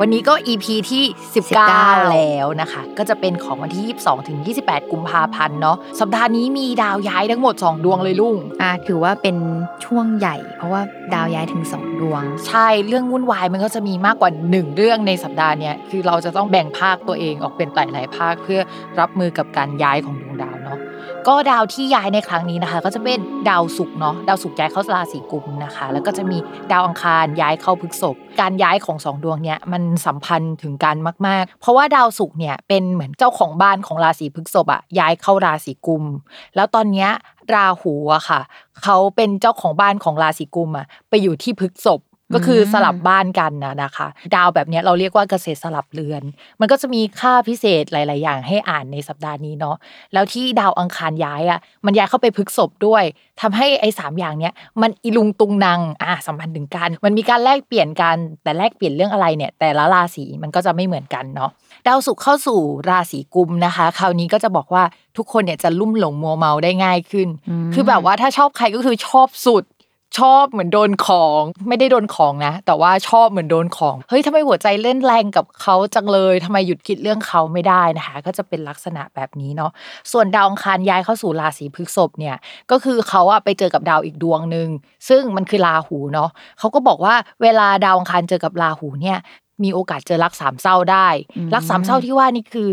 วันนี้ก็ EP ที่ 19 แล้วนะคะ ก็จะเป็นของวันที่ 22 ถึง 28 กุมภาพันธ์เนาะสัปดาห์นี้มีดาวย้ายทั้งหมด 2 ดวงเลยลุงอ่าถือว่าเป็นช่วงใหญ่ เพราะว่าดาวย้ายถึงสองดวง ใช่เรื่องวุ่นวายมันก็จะมีมากกว่า 1 เรื่องในสัปดาห์เนี้ยคือเราจะต้องแบ่งภาคตัวเองออกเป็นหลายๆภาคเพื่อรับมือกับการย้ายของดวงดาวเนาะ ก็ดาวที่ย้ายในครั้งนี้นะคะ ก็จะเป็นดาวศุกร์เนาะดาวศุกร์ย้ายเข้าราศีกุมนะคะ แล้วก็จะมีดาวอังคารย้ายเข้าพฤกษภการย้ายของสองดวงเนี้ยมันสัมพันธ์ถึงกันมาก ๆ เพราะว่าดาวศุกร์เนี่ยเป็นเหมือนเจ้าของบ้านของราศีพฤกษภอะย้ายเข้าราศีกุม แล้วตอนเนี้ยราหูอะค่ะ เขาเป็นเจ้าของบ้านของราศีกุมอะไปอยู่ที่พฤกษภ ก็คือสลับบ้านกันนะนะคะ ดาวแบบเนี้ยเราเรียกว่าเกษตรสลับเรือน มันก็จะมีค่าพิเศษหลาย ๆ อย่างให้อ่านในสัปดาห์นี้เนาะแล้วที่ดาวอังคารย้ายอะมันย้ายเข้าไปพฤษภด้วยทำให้ไอ้สามอย่างเนี้ยมันอีลุงตุงนางอะสัมพันธ์ถึงกัน มันมีการแลกเปลี่ยนกันแต่แลกเปลี่ยนเรื่องอะไรเนี่ย แต่ละราศีมันก็จะไม่เหมือนกันเนาะดาวศุกร์เข้าสู่ราศีกุมนะคะ คราวนี้ก็จะบอกว่าทุกคนเนี่ยจะลุ่มหลงมัวเมาได้ง่ายขึ้น คือแบบว่าถ้าชอบใครก็คือชอบสุด ชอบเหมือนโดนของ ไม่ได้โดนของนะ แต่ว่าชอบเหมือนโดนของ เฮ้ยทำไมหัวใจเล่นแรงกับเขาจังเลยทำไมหยุดคิดเรื่องเขาไม่ได้นะคะ ก็จะเป็นลักษณะแบบนี้เนาะ ส่วนดาวอังคารย้ายเข้าสู่ราศีพฤษภเนี่ย ก็คือเขาอะไปเจอกับดาวอีกดวงหนึ่งซึ่งมันคือราหูเนาะเขาก็บอกว่าเวลาดาวอังคารเจอกับราหูเนี่ยมีโอกาสเจอรักสามเศร้าได้ รักสามเศร้าที่ว่านี่คือ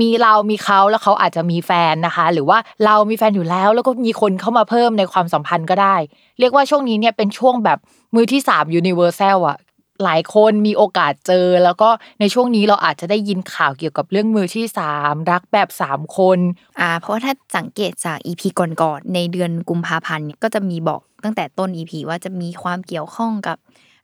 มีเรามีเขาแล้วเขาอาจจะมีแฟนนะคะ หรือว่าเรามีแฟนอยู่แล้ว แล้วก็มีคนเข้ามาเพิ่มในความสัมพันธ์ก็ได้ เรียกว่าช่วงนี้เนี่ยเป็นช่วงแบบมือที่สาม universal อะหลายคนมีโอกาสเจอ แล้วก็ในช่วงนี้เราอาจจะได้ยินข่าวเกี่ยวกับเรื่องมือที่สามรักแบบสามคนอ่าเพราะว่าถ้าสังเกตจากอีพีก่อนๆในเดือนกุมภาพันธ์เนี่ยก็จะมีบอกตั้งแต่ต้นอีพีว่าจะมีความเกี่ยวข้องกับ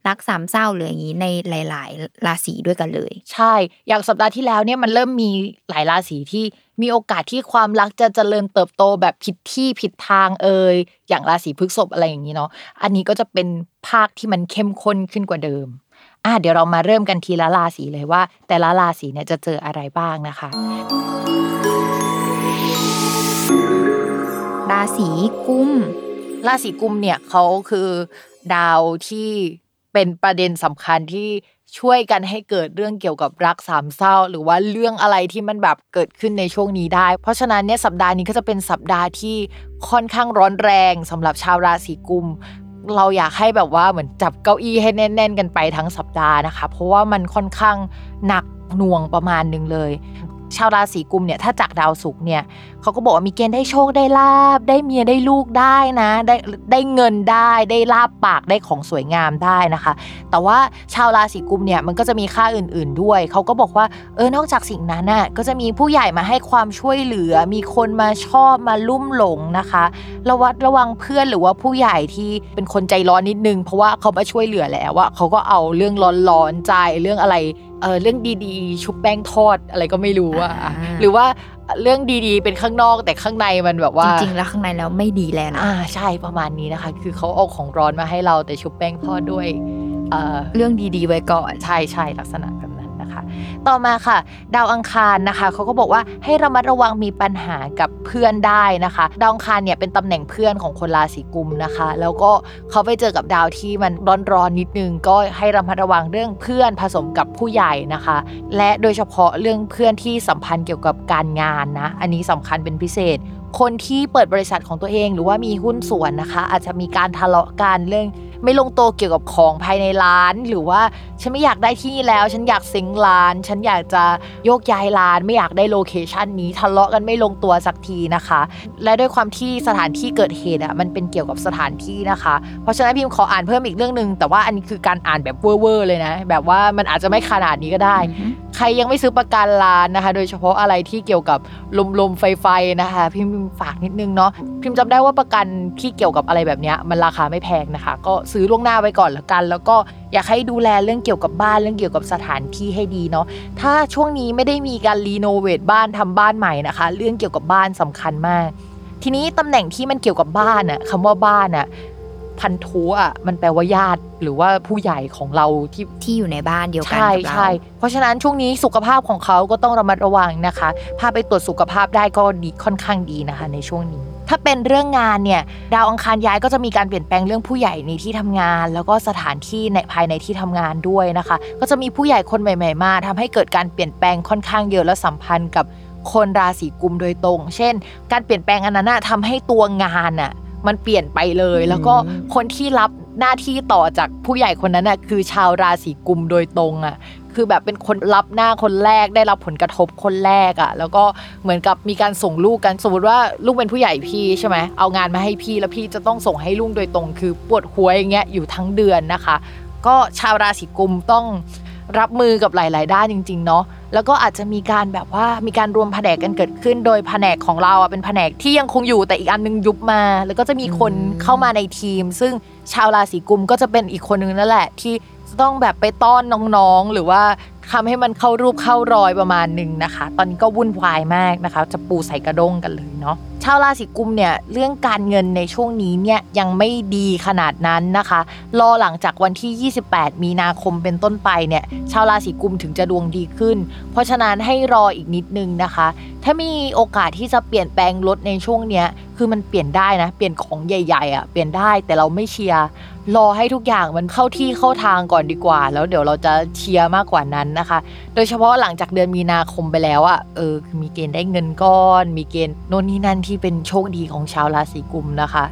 รักสามเศร้าหรืออย่างนี้ในหลาย ๆ ราศีด้วยกันเลย ใช่ อย่างสัปดาห์ที่แล้วเนี่ยมันเริ่มมีหลายราศีที่มีโอกาสที่ความรักจะเจริญเติบโตแบบผิดที่ผิดทางเอ่ยอย่างราศีพฤษภอะไรอย่างนี้เนาะอันนี้ก็จะเป็นภาคที่มันเข้มข้นขึ้นกว่าเดิมอะเดี๋ยวเรามาเริ่มกันทีละราศีเลยว่า แต่ละราศีเนี่ยจะเจออะไรบ้างนะคะ ราศีกุม ราศีกุมเนี่ยเขาคือดาวที่ เป็นประเด็นสำคัญที่ช่วยกันให้เกิดเรื่องเกี่ยวกับรักสามเศร้า หรือว่าเรื่องอะไรที่มันแบบเกิดขึ้นในช่วงนี้ได้ เพราะฉะนั้นเนี่ยสัปดาห์นี้ก็จะเป็นสัปดาห์ที่ค่อนข้างร้อนแรงสำหรับชาวราศีกุมเราอยากให้แบบว่าเหมือนจับเก้าอี้ให้แน่น ๆ กันไปทั้งสัปดาห์นะคะ เพราะว่ามันค่อนข้างหนักหน่วงประมาณนึงเลย ชาวราศีกุมเนี่ยถ้าจากดาวศุกร์เนี่ยเขาก็บอกว่ามีเกณฑ์ได้โชคได้ลาบ ได้เมียได้ลูกได้นะ ได้ได้เงินได้ได้ลาบปากได้ของสวยงามได้นะคะ แต่ว่าชาวราศีกุมเนี่ยมันก็จะมีค่าอื่น ๆด้วย เขาก็บอกว่าเออนอกจากสิ่งนั้นน่ะก็จะมีผู้ใหญ่มาให้ความช่วยเหลือ มีคนมาชอบมาลุ่มหลงนะคะระวัดระวังเพื่อนหรือว่าผู้ใหญ่ที่เป็นคนใจร้อนนิดนึง เพราะว่าเขามาช่วยเหลือแล้วว่าเขาก็เอาเรื่องร้อนๆใจเรื่องอะไร เออเรื่องดีๆ ชุบแป้งทอดอะไรก็ไม่รู้อะอ่าหรือว่าเรื่องดีๆ เป็นข้างนอกแต่ข้างในมันแบบว่า จริงๆแล้วข้างในแล้วไม่ดีแล้วนะอ่าใช่ประมาณนี้นะคะ คือเขาเอาของร้อนมาให้เราแต่ชุบแป้งทอดด้วยเอ่อเรื่องดีๆไว้ก่อนใช่ใช่ลักษณะแบบนั้นนะคะ ต่อมาค่ะ ดาวอังคารนะคะเขาก็บอกว่าให้ระมัดระวังมีปัญหากับเพื่อนได้นะคะ ดาวอังคารเนี่ยเป็นตำแหน่งเพื่อนของคนราศีกุมนะคะ แล้วก็เขาไปเจอกับดาวที่มันร้อนๆนิดนึง ก็ให้ระมัดระวังเรื่องเพื่อนผสมกับผู้ใหญ่นะคะ และโดยเฉพาะเรื่องเพื่อนที่สัมพันธ์เกี่ยวกับการงานนะ อันนี้สำคัญเป็นพิเศษ คนที่เปิดบริษัทของตัวเอง หรือว่ามีหุ้นส่วนนะคะ อาจจะมีการทะเลาะกันเรื่อง ไม่ลงตัวเกี่ยวกับของภายในร้าน หรือว่าฉันไม่อยากได้ที่นี่แล้ว ฉันอยากเซ็งร้าน ฉันอยากจะโยกย้ายร้าน ไม่อยากได้โลเคชันนี้ทะเลาะกันไม่ลงตัวสักทีนะคะ และด้วยความที่สถานที่เกิดเหตุอะมันเป็นเกี่ยวกับสถานที่นะคะ เพราะฉะนั้นพิมขออ่านเพิ่มอีกเรื่องหนึ่งแต่ว่าอันนี้คือการอ่านแบบเวอร์ๆเลยนะ แบบว่ามันอาจจะไม่ขนาดนี้ก็ได้ ใครยังไม่ซื้อประกันร้านนะคะ โดยเฉพาะอะไรที่เกี่ยวกับลมลมไฟไฟนะคะ พิมพ์ฝากนิดนึงเนาะพิมพ์จำได้ว่าประกันที่เกี่ยวกับอะไรแบบเนี้ยมันราคาไม่แพงนะคะ ก็ซื้อล่วงหน้าไว้ก่อนละกัน แล้วก็อยากให้ดูแลเรื่องเกี่ยวกับบ้านเรื่องเกี่ยวกับสถานที่ให้ดีเนาะถ้าช่วงนี้ไม่ได้มีการรีโนเวทบ้านทำบ้านใหม่นะคะ เรื่องเกี่ยวกับบ้านสำคัญมาก ทีนี้ตำแหน่งที่มันเกี่ยวกับบ้านอะคำว่าบ้านอะพันธุอะมันแปลว่าญาติหรือว่าผู้ใหญ่ของเราที่ที่อยู่ในบ้านเดียวกันใช่กับเราใช่เพราะฉะนั้นช่วงนี้สุขภาพของเขาก็ต้องระมัดระวังนะคะ พาไปตรวจสุขภาพได้ก็ดีค่อนข้างดีนะคะ ในช่วงนี้ ถ้าเป็นเรื่องงานเนี่ยดาวอังคารย้ายก็จะมีการเปลี่ยนแปลงเรื่องผู้ใหญ่ในที่ทำงาน แล้วก็สถานที่ในภายในที่ทำงานด้วยนะคะ ก็จะมีผู้ใหญ่คนใหม่ ๆ มาทำให้เกิดการเปลี่ยนแปลงค่อนข้างเยอะและสัมพันธ์กับคนราศีกุมโดยตรง เช่น การเปลี่ยนแปลงอันนั้นทำให้ตัวงานอะมันเปลี่ยนไปเลย แล้วก็คนที่รับหน้าที่ต่อจากผู้ใหญ่คนนั้นน่ะคือชาวราศีกุมโดยตรงอะ คือแบบเป็นคนรับหน้าคนแรกได้รับผลกระทบคนแรกอะ่ะ แล้วก็เหมือนกับมีการส่งลูกกันสมมติว่าลูกเป็นผู้ใหญ่พี่ใช่ไหมเอางานมาให้พี่แล้วพี่จะต้องส่งให้ลูกโดยตรง คือปวดหัวอย่างเงี้ยอยู่ทั้งเดือนนะคะ ก็ชาวราศีกุมต้องรับมือกับหลาย ๆ ด้านจริง ๆ เนาะ แล้วก็อาจจะมีการแบบว่ามีการรวมแผนกกันเกิดขึ้น โดยแผนกของเราอะเป็นแผนกที่ยังคงอยู่แต่อีกอันนึงยุบมา แล้วก็จะมีคนเข้ามาในทีม ซึ่งชาวราศีกุมก็จะเป็นอีกคนนึงนั่นแหละที่จะ ต้องแบบไปต้อนน้องๆ หรือว่าทำให้มันเข้ารูปเข้ารอยประมาณหนึ่งนะคะ ตอนนี้ก็วุ่นวายมากนะคะ จะปูใส่กระด้งกันเลยเนาะชาวราศีกุมเนี่ยเรื่องการเงินในช่วงนี้เนี่ยยังไม่ดีขนาดนั้นนะคะ รอหลังจากวันที่ 28 มีนาคมเป็นต้นไปเนี่ยชาวราศีกุมถึงจะดวงดีขึ้น เพราะฉะนั้นให้รออีกนิดนึงนะคะ ถ้ามีโอกาสที่จะเปลี่ยนแปลงรถในช่วงเนี้ยคือมันเปลี่ยนได้นะ เปลี่ยนของใหญ่ๆอะเปลี่ยนได้แต่เราไม่เชียร์รอให้ทุกอย่างมันเข้าที่เข้าทางก่อนดีกว่า แล้วเดี๋ยวเราจะเชียร์มากกว่านั้นนะคะ โดยเฉพาะหลังจากเดือนมีนาคมไปแล้วอะเออมีเกณฑ์ได้เงินก้อน มีเกณฑ์โน่นนี่นั่นทีเป็นโชคดีของชาวราศีกุมนะคะ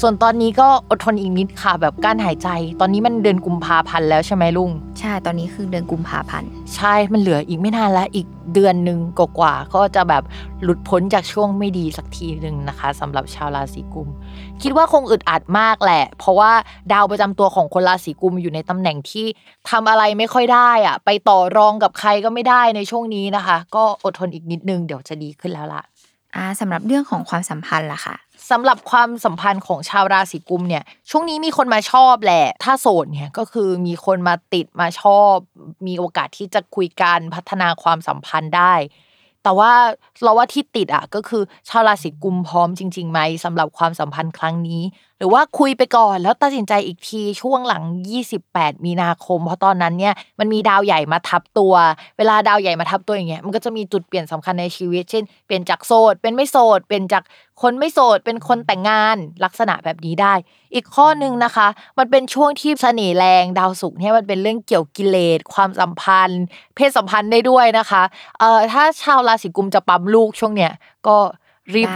ส่วนตอนนี้ก็อดทนอีกนิดค่ะ แบบการหายใจ ตอนนี้มันเดือนกุมภาพันธ์แล้วใช่ไหมลุง ใช่ ตอนนี้คือเดือนกุมภาพันธ์ ใช่ มันเหลืออีกไม่นานแล้ว อีกเดือนหนึ่งกว่าๆก็จะแบบหลุดพ้นจากช่วงไม่ดีสักทีหนึ่งนะคะสำหรับชาวราศีกุม คิดว่าคงอึดอัดมากแหละ เพราะว่าดาวประจำตัวของคนราศีกุมอยู่ในตำแหน่งที่ทำอะไรไม่ค่อยได้อะไปต่อรองกับใครก็ไม่ได้ในช่วงนี้นะคะ ก็อดทนอีกนิดนึงเดี๋ยวจะดีขึ้นแล้วล่ะ อ่าสำหรับเรื่องของความสัมพันธ์ล่ะค่ะสำหรับความสัมพันธ์ของชาวราศีกุมเนี่ย ช่วงนี้มีคนมาชอบแหละ ถ้าโสดเนี่ยก็คือมีคนมาติดมาชอบ มีโอกาสที่จะคุยกันพัฒนาความสัมพันธ์ได้ แต่ว่าเราว่าที่ติดอะก็คือชาวราศีกุมพร้อมจริงๆไหมสำหรับความสัมพันธ์ครั้งนี้ หรือว่าคุยไปก่อนแล้วตัดสินใจอีกทีช่วงหลัง 28 มีนาคม เพราะตอนนั้นเนี่ยมันมีดาวใหญ่มาทับตัว เวลาดาวใหญ่มาทับตัวอย่างเงี้ยมันก็จะมีจุดเปลี่ยนสำคัญในชีวิต เช่นเปลี่ยนจากโสดเป็นไม่โสดเป็นจาก คนไม่โสดเป็นคนแต่งงานลักษณะแบบนี้ได้ อีกข้อหนึ่งนะคะ มันเป็นช่วงที่เสน่ห์แรงดาวศุกร์เนี่ยมันเป็นเรื่องเกี่ยวกิเลสความสัมพันธ์ เพศสัมพันธ์ได้ด้วยนะคะเอ่อถ้าชาวราศีกุมจะปั๊มลูกช่วงเนี้ยก็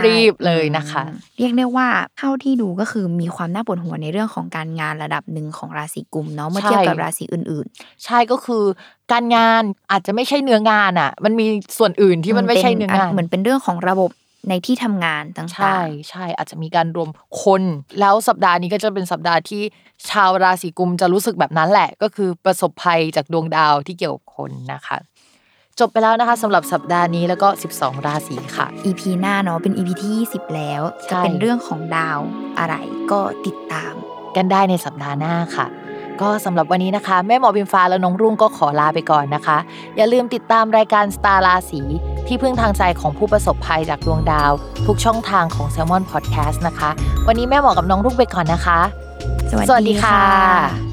รีบๆเลยนะคะอืมเรียกได้ว่าเท่าที่ดูก็คือมีความน่าปวดหัวในเรื่องของการงานระดับหนึ่งของราศีกุมเนาะเมื่อเทียบกับใช่ราศีอื่นใช่ก็คือการงานอาจจะไม่ใช่เนื้องานอะ มันมีส่วนอื่นๆที่มันไม่ใช่เนื้องานเหมือนเป็นเรื่องของระบบ ในที่ทำงานต่างๆ ใช่ใช่อาจจะมีการรวมคน แล้วสัปดาห์นี้ก็จะเป็นสัปดาห์ที่ชาวราศีกุมจะรู้สึกแบบนั้นแหละ ก็คือประสบภัยจากดวงดาวที่เกี่ยวกับคนนะคะ จบไปแล้วนะคะสำหรับสัปดาห์นี้แล้วก็ 12 ราศีค่ะ EP หน้าเนาะเป็น EP ที่20 แล้วใช่จะเป็นเรื่องของดาวอะไรก็ติดตาม กันได้ในสัปดาห์หน้าค่ะ ก็สำหรับวันนี้นะคะ แม่หมอบิมฟ้าและน้องรุ่งก็ขอลาไปก่อนนะคะ อย่าลืมติดตามรายการสตาร์ราศีที่พึ่งทางใจของผู้ประสบภัยจากดวงดาว ทุกช่องทางของ s ซ l m o n Podcast นะคะ วันนี้แม่หมอกับน้องรุ่งไปก่อนนะคะ สวัสสวัสดีดีค่ะค่ะ